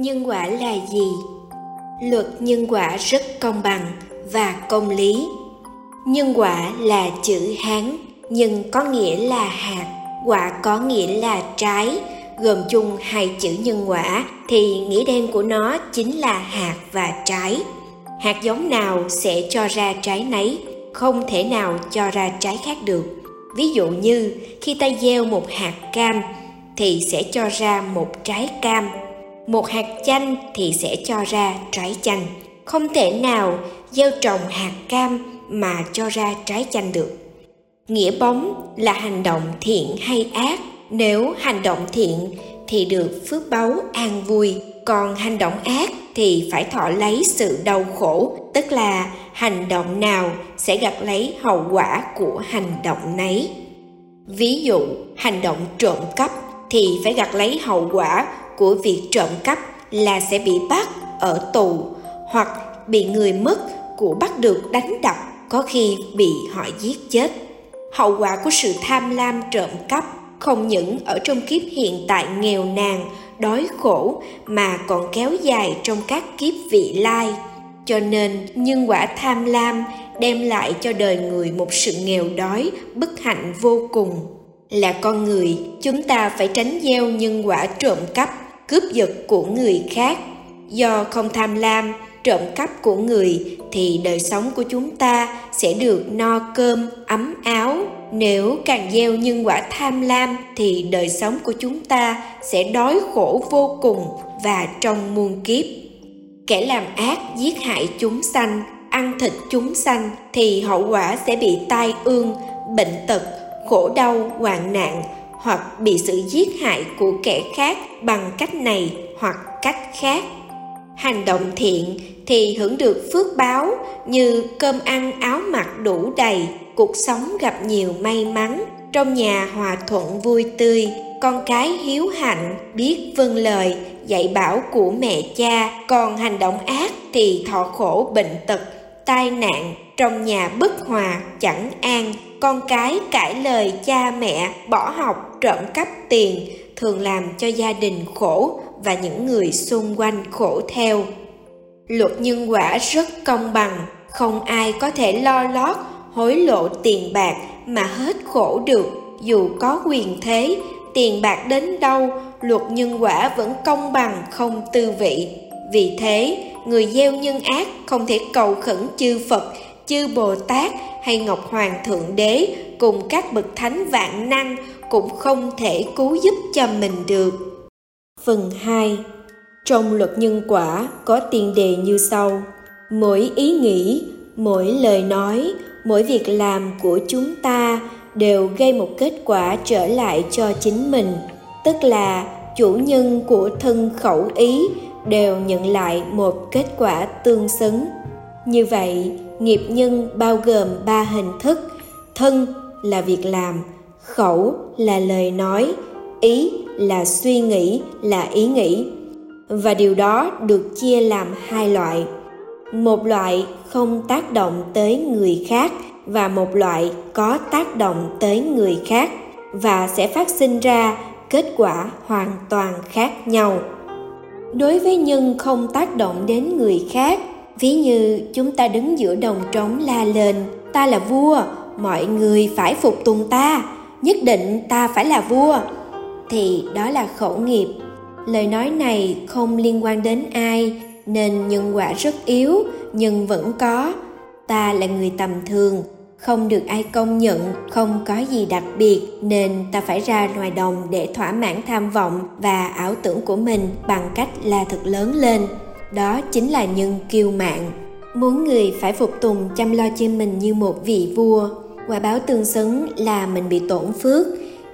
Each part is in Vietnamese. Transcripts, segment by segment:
nhân quả là gì? Luật nhân quả rất công bằng và công lý. Nhân quả là chữ hán, nhân có nghĩa là hạt, quả có nghĩa là trái, gồm chung hai chữ nhân quả thì nghĩa đen của nó chính là hạt và trái. Hạt giống nào sẽ cho ra trái nấy, không thể nào cho ra trái khác được. Ví dụ như, khi ta gieo một hạt cam thì sẽ cho ra một trái cam một hạt chanh thì sẽ cho ra trái chanh. Không thể nào gieo trồng hạt cam mà cho ra trái chanh được. Nghĩa bóng là hành động thiện hay ác. Nếu hành động thiện thì được phước báu an vui. Còn hành động ác thì phải thọ lấy sự đau khổ, tức là hành động nào sẽ gặt lấy hậu quả của hành động nấy. Ví dụ, hành động trộm cắp thì phải gặt lấy hậu quả của việc trộm cắp là sẽ bị bắt ở tù hoặc bị người mất của bắt được đánh đập, có khi bị họ giết chết. Hậu quả của sự tham lam trộm cắp không những ở trong kiếp hiện tại nghèo nàn, đói khổ mà còn kéo dài trong các kiếp vị lai. Cho nên nhân quả tham lam đem lại cho đời người một sự nghèo đói, bất hạnh vô cùng. Là con người, chúng ta phải tránh gieo nhân quả trộm cắp cướp giật của người khác. Do không tham lam, trộm cắp của người thì đời sống của chúng ta sẽ được no cơm, ấm áo. Nếu càng gieo nhân quả tham lam thì đời sống của chúng ta sẽ đói khổ vô cùng và trong muôn kiếp. Kẻ làm ác giết hại chúng sanh, ăn thịt chúng sanh thì hậu quả sẽ bị tai ương, bệnh tật, khổ đau, hoạn nạn hoặc bị sự giết hại của kẻ khác bằng cách này hoặc cách khác. Hành động thiện thì hưởng được phước báo như cơm ăn áo mặc đủ đầy, cuộc sống gặp nhiều may mắn, trong nhà hòa thuận vui tươi, con cái hiếu hạnh, biết vâng lời, dạy bảo của mẹ cha. Còn hành động ác thì thọ khổ bệnh tật, tai nạn trong nhà bất hòa chẳng an con cái cãi lời cha mẹ, bỏ học, trộm cắp tiền, thường làm cho gia đình khổ và những người xung quanh khổ theo. Luật nhân quả rất công bằng, không ai có thể lo lót, hối lộ tiền bạc mà hết khổ được. Dù có quyền thế, tiền bạc đến đâu, luật nhân quả vẫn công bằng, không tư vị. Vì thế, người gieo nhân ác không thể cầu khẩn chư phật chư bồ tát hay ngọc hoàng thượng đế cùng các bậc thánh vạn năng cũng không thể cứu giúp cho mình được. Phần 2 trong luật nhân quả có tiền đề như sau. Mỗi ý nghĩ, mỗi lời nói, mỗi việc làm của chúng ta đều gây một kết quả trở lại cho chính mình. Tức là chủ nhân của thân khẩu ý đều nhận lại một kết quả tương xứng như vậy, nghiệp nhân bao gồm ba hình thức. Thân là việc làm, khẩu là lời nói, ý là suy nghĩ, là ý nghĩ. Và điều đó được chia làm hai loại. Một loại không tác động tới người khác và một loại có tác động tới người khác và sẽ phát sinh ra kết quả hoàn toàn khác nhau. Đối với nhân không tác động đến người khác ví như chúng ta đứng giữa đồng trống la lên, ta là vua, mọi người phải phục tùng ta, nhất định ta phải là vua. Thì đó là khẩu nghiệp. Lời nói này không liên quan đến ai, nên nhân quả rất yếu, nhưng vẫn có. Ta là người tầm thường, không được ai công nhận, không có gì đặc biệt, nên ta phải ra ngoài đồng để thỏa mãn tham vọng và ảo tưởng của mình bằng cách la thật lớn lên đó chính là nhân kiêu mạng. Muốn người phải phục tùng chăm lo cho mình như một vị vua, quả báo tương xứng là mình bị tổn phước,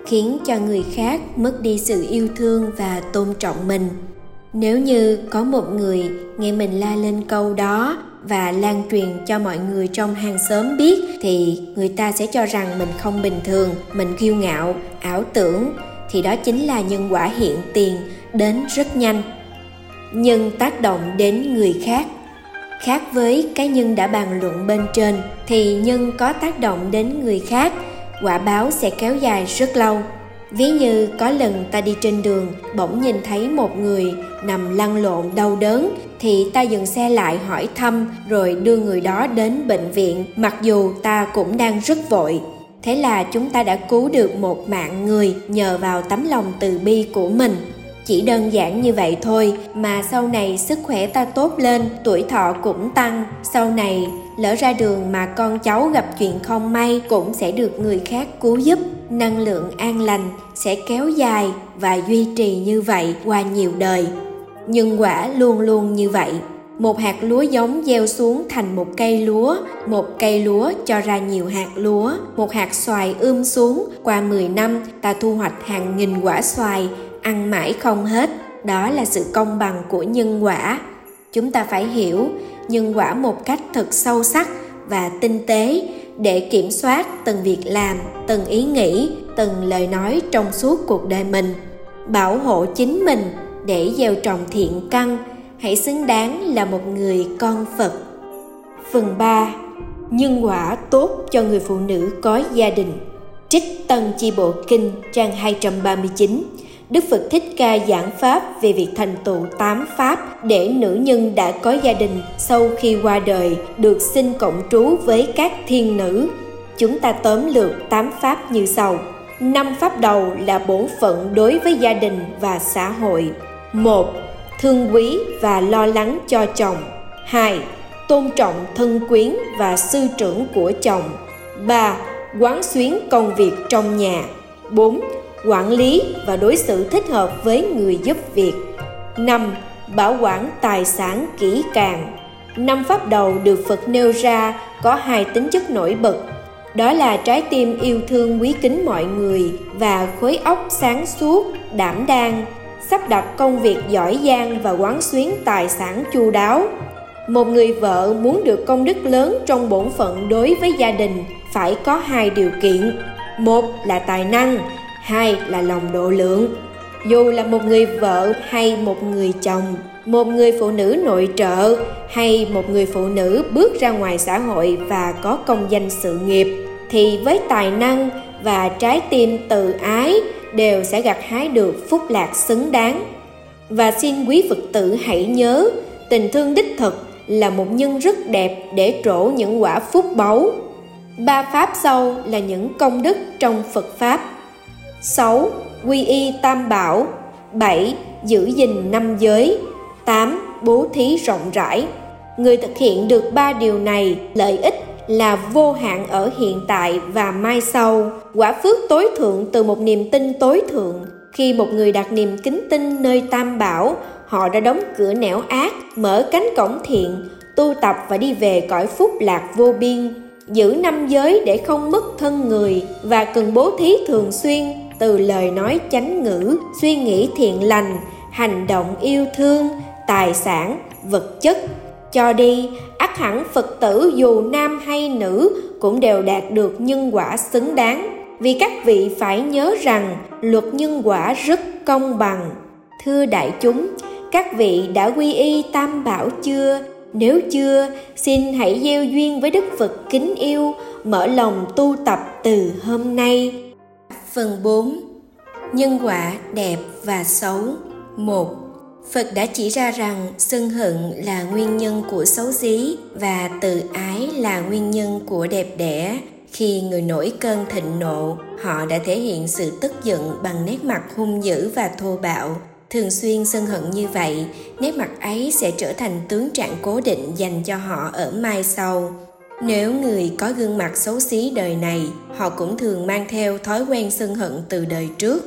khiến cho người khác mất đi sự yêu thương và tôn trọng mình. Nếu như có một người nghe mình la lên câu đó và lan truyền cho mọi người trong hàng xóm biết, thì người ta sẽ cho rằng mình không bình thường, mình kiêu ngạo, ảo tưởng. Thì đó chính là nhân quả hiện tiền đến rất nhanh nhân tác động đến người khác. Khác với cái nhân đã bàn luận bên trên, thì nhân có tác động đến người khác, quả báo sẽ kéo dài rất lâu. Ví như có lần ta đi trên đường, bỗng nhìn thấy một người nằm lăn lộn đau đớn, thì ta dừng xe lại hỏi thăm, rồi đưa người đó đến bệnh viện, mặc dù ta cũng đang rất vội. Thế là chúng ta đã cứu được một mạng người nhờ vào tấm lòng từ bi của mình chỉ đơn giản như vậy thôi mà sau này sức khỏe ta tốt lên tuổi thọ cũng tăng. Sau này lỡ ra đường mà con cháu gặp chuyện không may cũng sẽ được người khác cứu giúp. Năng lượng an lành sẽ kéo dài và duy trì như vậy qua nhiều đời. Nhưng quả luôn luôn như vậy. Một hạt lúa giống gieo xuống thành một cây lúa, một cây lúa cho ra nhiều hạt lúa, một hạt xoài ươm xuống, qua 10 năm ta thu hoạch hàng nghìn quả xoài, ăn mãi không hết đó là sự công bằng của nhân quả chúng ta phải hiểu nhân quả một cách thật sâu sắc và tinh tế để kiểm soát từng việc làm, từng ý nghĩ, từng lời nói trong suốt cuộc đời mình bảo hộ chính mình để gieo trồng thiện căn hãy xứng đáng là một người con Phật. Phần 3. Nhân quả tốt cho người phụ nữ có gia đình. Trích Tân Chi Bộ Kinh, trang 239 Đức Phật Thích Ca giảng pháp về việc thành tựu tám pháp để nữ nhân đã có gia đình sau khi qua đời được sinh cộng trú với các thiên nữ. Chúng ta tóm lược tám pháp như sau. Năm pháp đầu là bổn phận đối với gia đình và xã hội. một, Thương quý và lo lắng cho chồng. 2. Tôn trọng thân quyến và sư trưởng của chồng. 3. Quán xuyến công việc trong nhà. 4 quản lý và đối xử thích hợp với người giúp việc. 5. Bảo quản tài sản kỹ càng. Năm pháp đầu được Phật nêu ra có hai tính chất nổi bật. Đó là trái tim yêu thương quý kính mọi người và khối óc sáng suốt, đảm đang, sắp đặt công việc giỏi giang và quán xuyến tài sản chu đáo. Một người vợ muốn được công đức lớn trong bổn phận đối với gia đình phải có hai điều kiện. Một là tài năng, hai là lòng độ lượng. Dù là một người vợ hay một người chồng, một người phụ nữ nội trợ hay một người phụ nữ bước ra ngoài xã hội và có công danh sự nghiệp, thì với tài năng và trái tim từ ái đều sẽ gặt hái được phúc lạc xứng đáng. Và xin quý phật tử hãy nhớ, tình thương đích thực là một nhân rất đẹp để trổ những quả phúc báu. Ba pháp sau là những công đức trong phật pháp. 6. Quy y tam bảo 7. Giữ gìn năm giới 8. Bố thí rộng rãi Người thực hiện được ba điều này, lợi ích là vô hạn ở hiện tại và mai sau quả phước tối thượng từ một niềm tin tối thượng khi một người đặt niềm kính tin nơi tam bảo, họ đã đóng cửa nẻo ác, mở cánh cổng thiện, tu tập và đi về cõi phúc lạc vô biên giữ năm giới để không mất thân người và cần bố thí thường xuyên từ lời nói chánh ngữ, suy nghĩ thiện lành, hành động yêu thương, tài sản, vật chất. Cho đi ắt hẳn phật tử dù nam hay nữ cũng đều đạt được nhân quả xứng đáng. Vì các vị phải nhớ rằng, luật nhân quả rất công bằng. Thưa đại chúng, các vị đã quy y tam bảo chưa? Nếu chưa, xin hãy gieo duyên với đức phật kính yêu, mở lòng tu tập từ hôm nay. Phần 4 Nhân quả đẹp và xấu 1. Phật đã chỉ ra rằng sân hận là nguyên nhân của xấu xí và tự ái là nguyên nhân của đẹp đẽ. Khi người nổi cơn thịnh nộ, họ đã thể hiện sự tức giận bằng nét mặt hung dữ và thô bạo. Thường xuyên sân hận như vậy, nét mặt ấy sẽ trở thành tướng trạng cố định dành cho họ ở mai sau nếu người có gương mặt xấu xí đời này họ cũng thường mang theo thói quen sân hận từ đời trước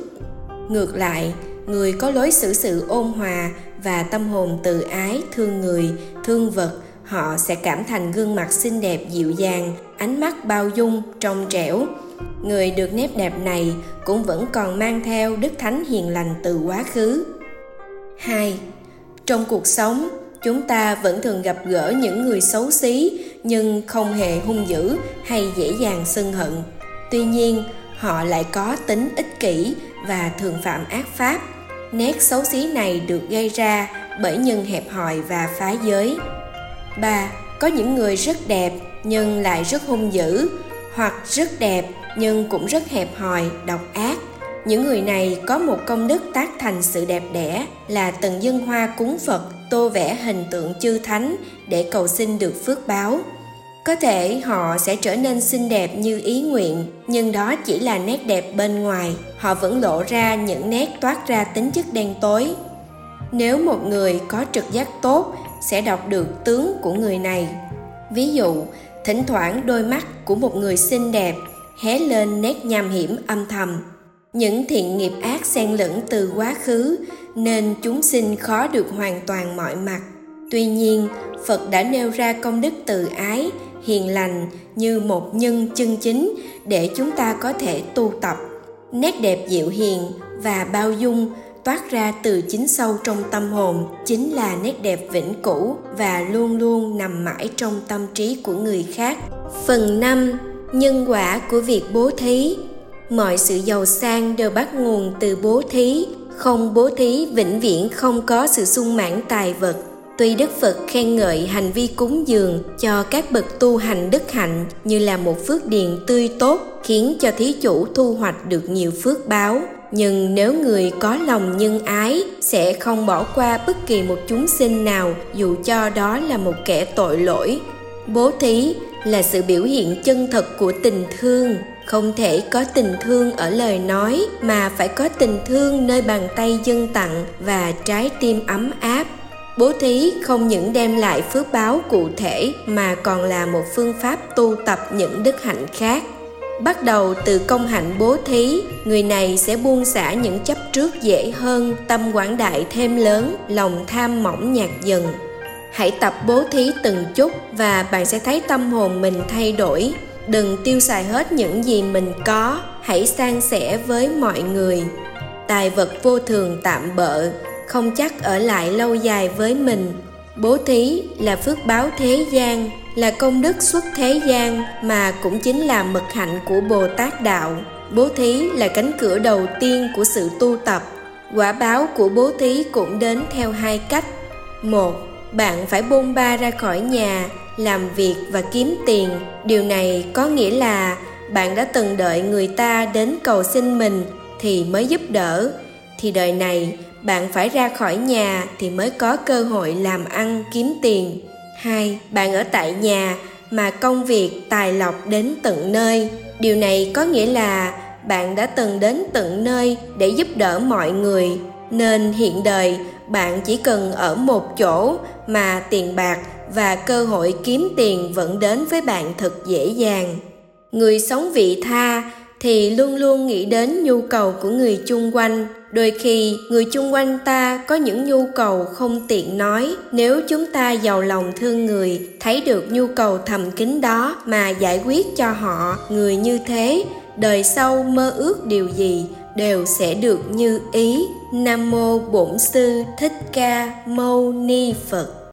ngược lại người có lối xử sự ôn hòa và tâm hồn từ ái thương người thương vật họ sẽ cảm thành gương mặt xinh đẹp dịu dàng ánh mắt bao dung trong trẻo người được nét đẹp này cũng vẫn còn mang theo đức thánh hiền lành từ quá khứ 2. Trong cuộc sống, chúng ta vẫn thường gặp gỡ những người xấu xí nhưng không hề hung dữ hay dễ dàng sân hận tuy nhiên họ lại có tính ích kỷ và thường phạm ác pháp nét xấu xí này được gây ra bởi nhân hẹp hòi và phá giới 3. Có những người rất đẹp nhưng lại rất hung dữ hoặc rất đẹp nhưng cũng rất hẹp hòi, độc ác. những người này có một công đức tác thành sự đẹp đẽ là từng dân hoa cúng phật tô vẽ hình tượng chư thánh để cầu xin được phước báo. Có thể họ sẽ trở nên xinh đẹp như ý nguyện, nhưng đó chỉ là nét đẹp bên ngoài. Họ vẫn lộ ra những nét toát ra tính chất đen tối. Nếu một người có trực giác tốt, sẽ đọc được tướng của người này. Ví dụ, thỉnh thoảng đôi mắt của một người xinh đẹp hé lên nét nham hiểm âm thầm những thiện nghiệp ác xen lẫn từ quá khứ, nên chúng sinh khó được hoàn toàn mọi mặt. Tuy nhiên, phật đã nêu ra công đức từ ái, hiền lành như một nhân chân chính để chúng ta có thể tu tập. Nét đẹp dịu hiền và bao dung toát ra từ chính sâu trong tâm hồn chính là nét đẹp vĩnh cửu và luôn luôn nằm mãi trong tâm trí của người khác. Phần 5 nhân quả của việc bố thí mọi sự giàu sang đều bắt nguồn từ bố thí. Không bố thí, vĩnh viễn không có sự sung mãn tài vật. Tuy đức phật khen ngợi hành vi cúng dường cho các bậc tu hành đức hạnh như là một phước điền tươi tốt, khiến cho thí chủ thu hoạch được nhiều phước báo. Nhưng nếu người có lòng nhân ái, sẽ không bỏ qua bất kỳ một chúng sinh nào, dù cho đó là một kẻ tội lỗi. Bố thí là sự biểu hiện chân thật của tình thương không thể có tình thương ở lời nói, mà phải có tình thương nơi bàn tay dân tặng và trái tim ấm áp. Bố thí không những đem lại phước báo cụ thể, mà còn là một phương pháp tu tập những đức hạnh khác. Bắt đầu từ công hạnh bố thí, người này sẽ buông xả những chấp trước dễ hơn, tâm quảng đại thêm lớn, lòng tham mỏng nhạt dần. Hãy tập bố thí từng chút và bạn sẽ thấy tâm hồn mình thay đổi đừng tiêu xài hết những gì mình có, hãy san sẻ với mọi người. Tài vật vô thường tạm bợ, không chắc ở lại lâu dài với mình. Bố thí là phước báo thế gian, là công đức xuất thế gian, mà cũng chính là mật hạnh của bồ tát đạo. Bố thí là cánh cửa đầu tiên của sự tu tập. Quả báo của bố thí cũng đến theo hai cách. Một, bạn phải bôn ba ra khỏi nhà làm việc và kiếm tiền. Điều này có nghĩa là bạn đã từng đợi người ta đến cầu xin mình thì mới giúp đỡ. Thì đời này, bạn phải ra khỏi nhà thì mới có cơ hội làm ăn kiếm tiền. Hai, bạn ở tại nhà mà công việc tài lộc đến tận nơi. Điều này có nghĩa là bạn đã từng đến tận nơi để giúp đỡ mọi người. Nên hiện đời, bạn chỉ cần ở một chỗ mà tiền bạc và cơ hội kiếm tiền vẫn đến với bạn thật dễ dàng. Người sống vị tha thì luôn luôn nghĩ đến nhu cầu của người chung quanh. Đôi khi, người chung quanh ta có những nhu cầu không tiện nói. Nếu chúng ta giàu lòng thương người, thấy được nhu cầu thầm kín đó mà giải quyết cho họ người như thế, đời sau mơ ước điều gì đều sẽ được như ý. Nam mô bổn sư thích ca mâu ni phật.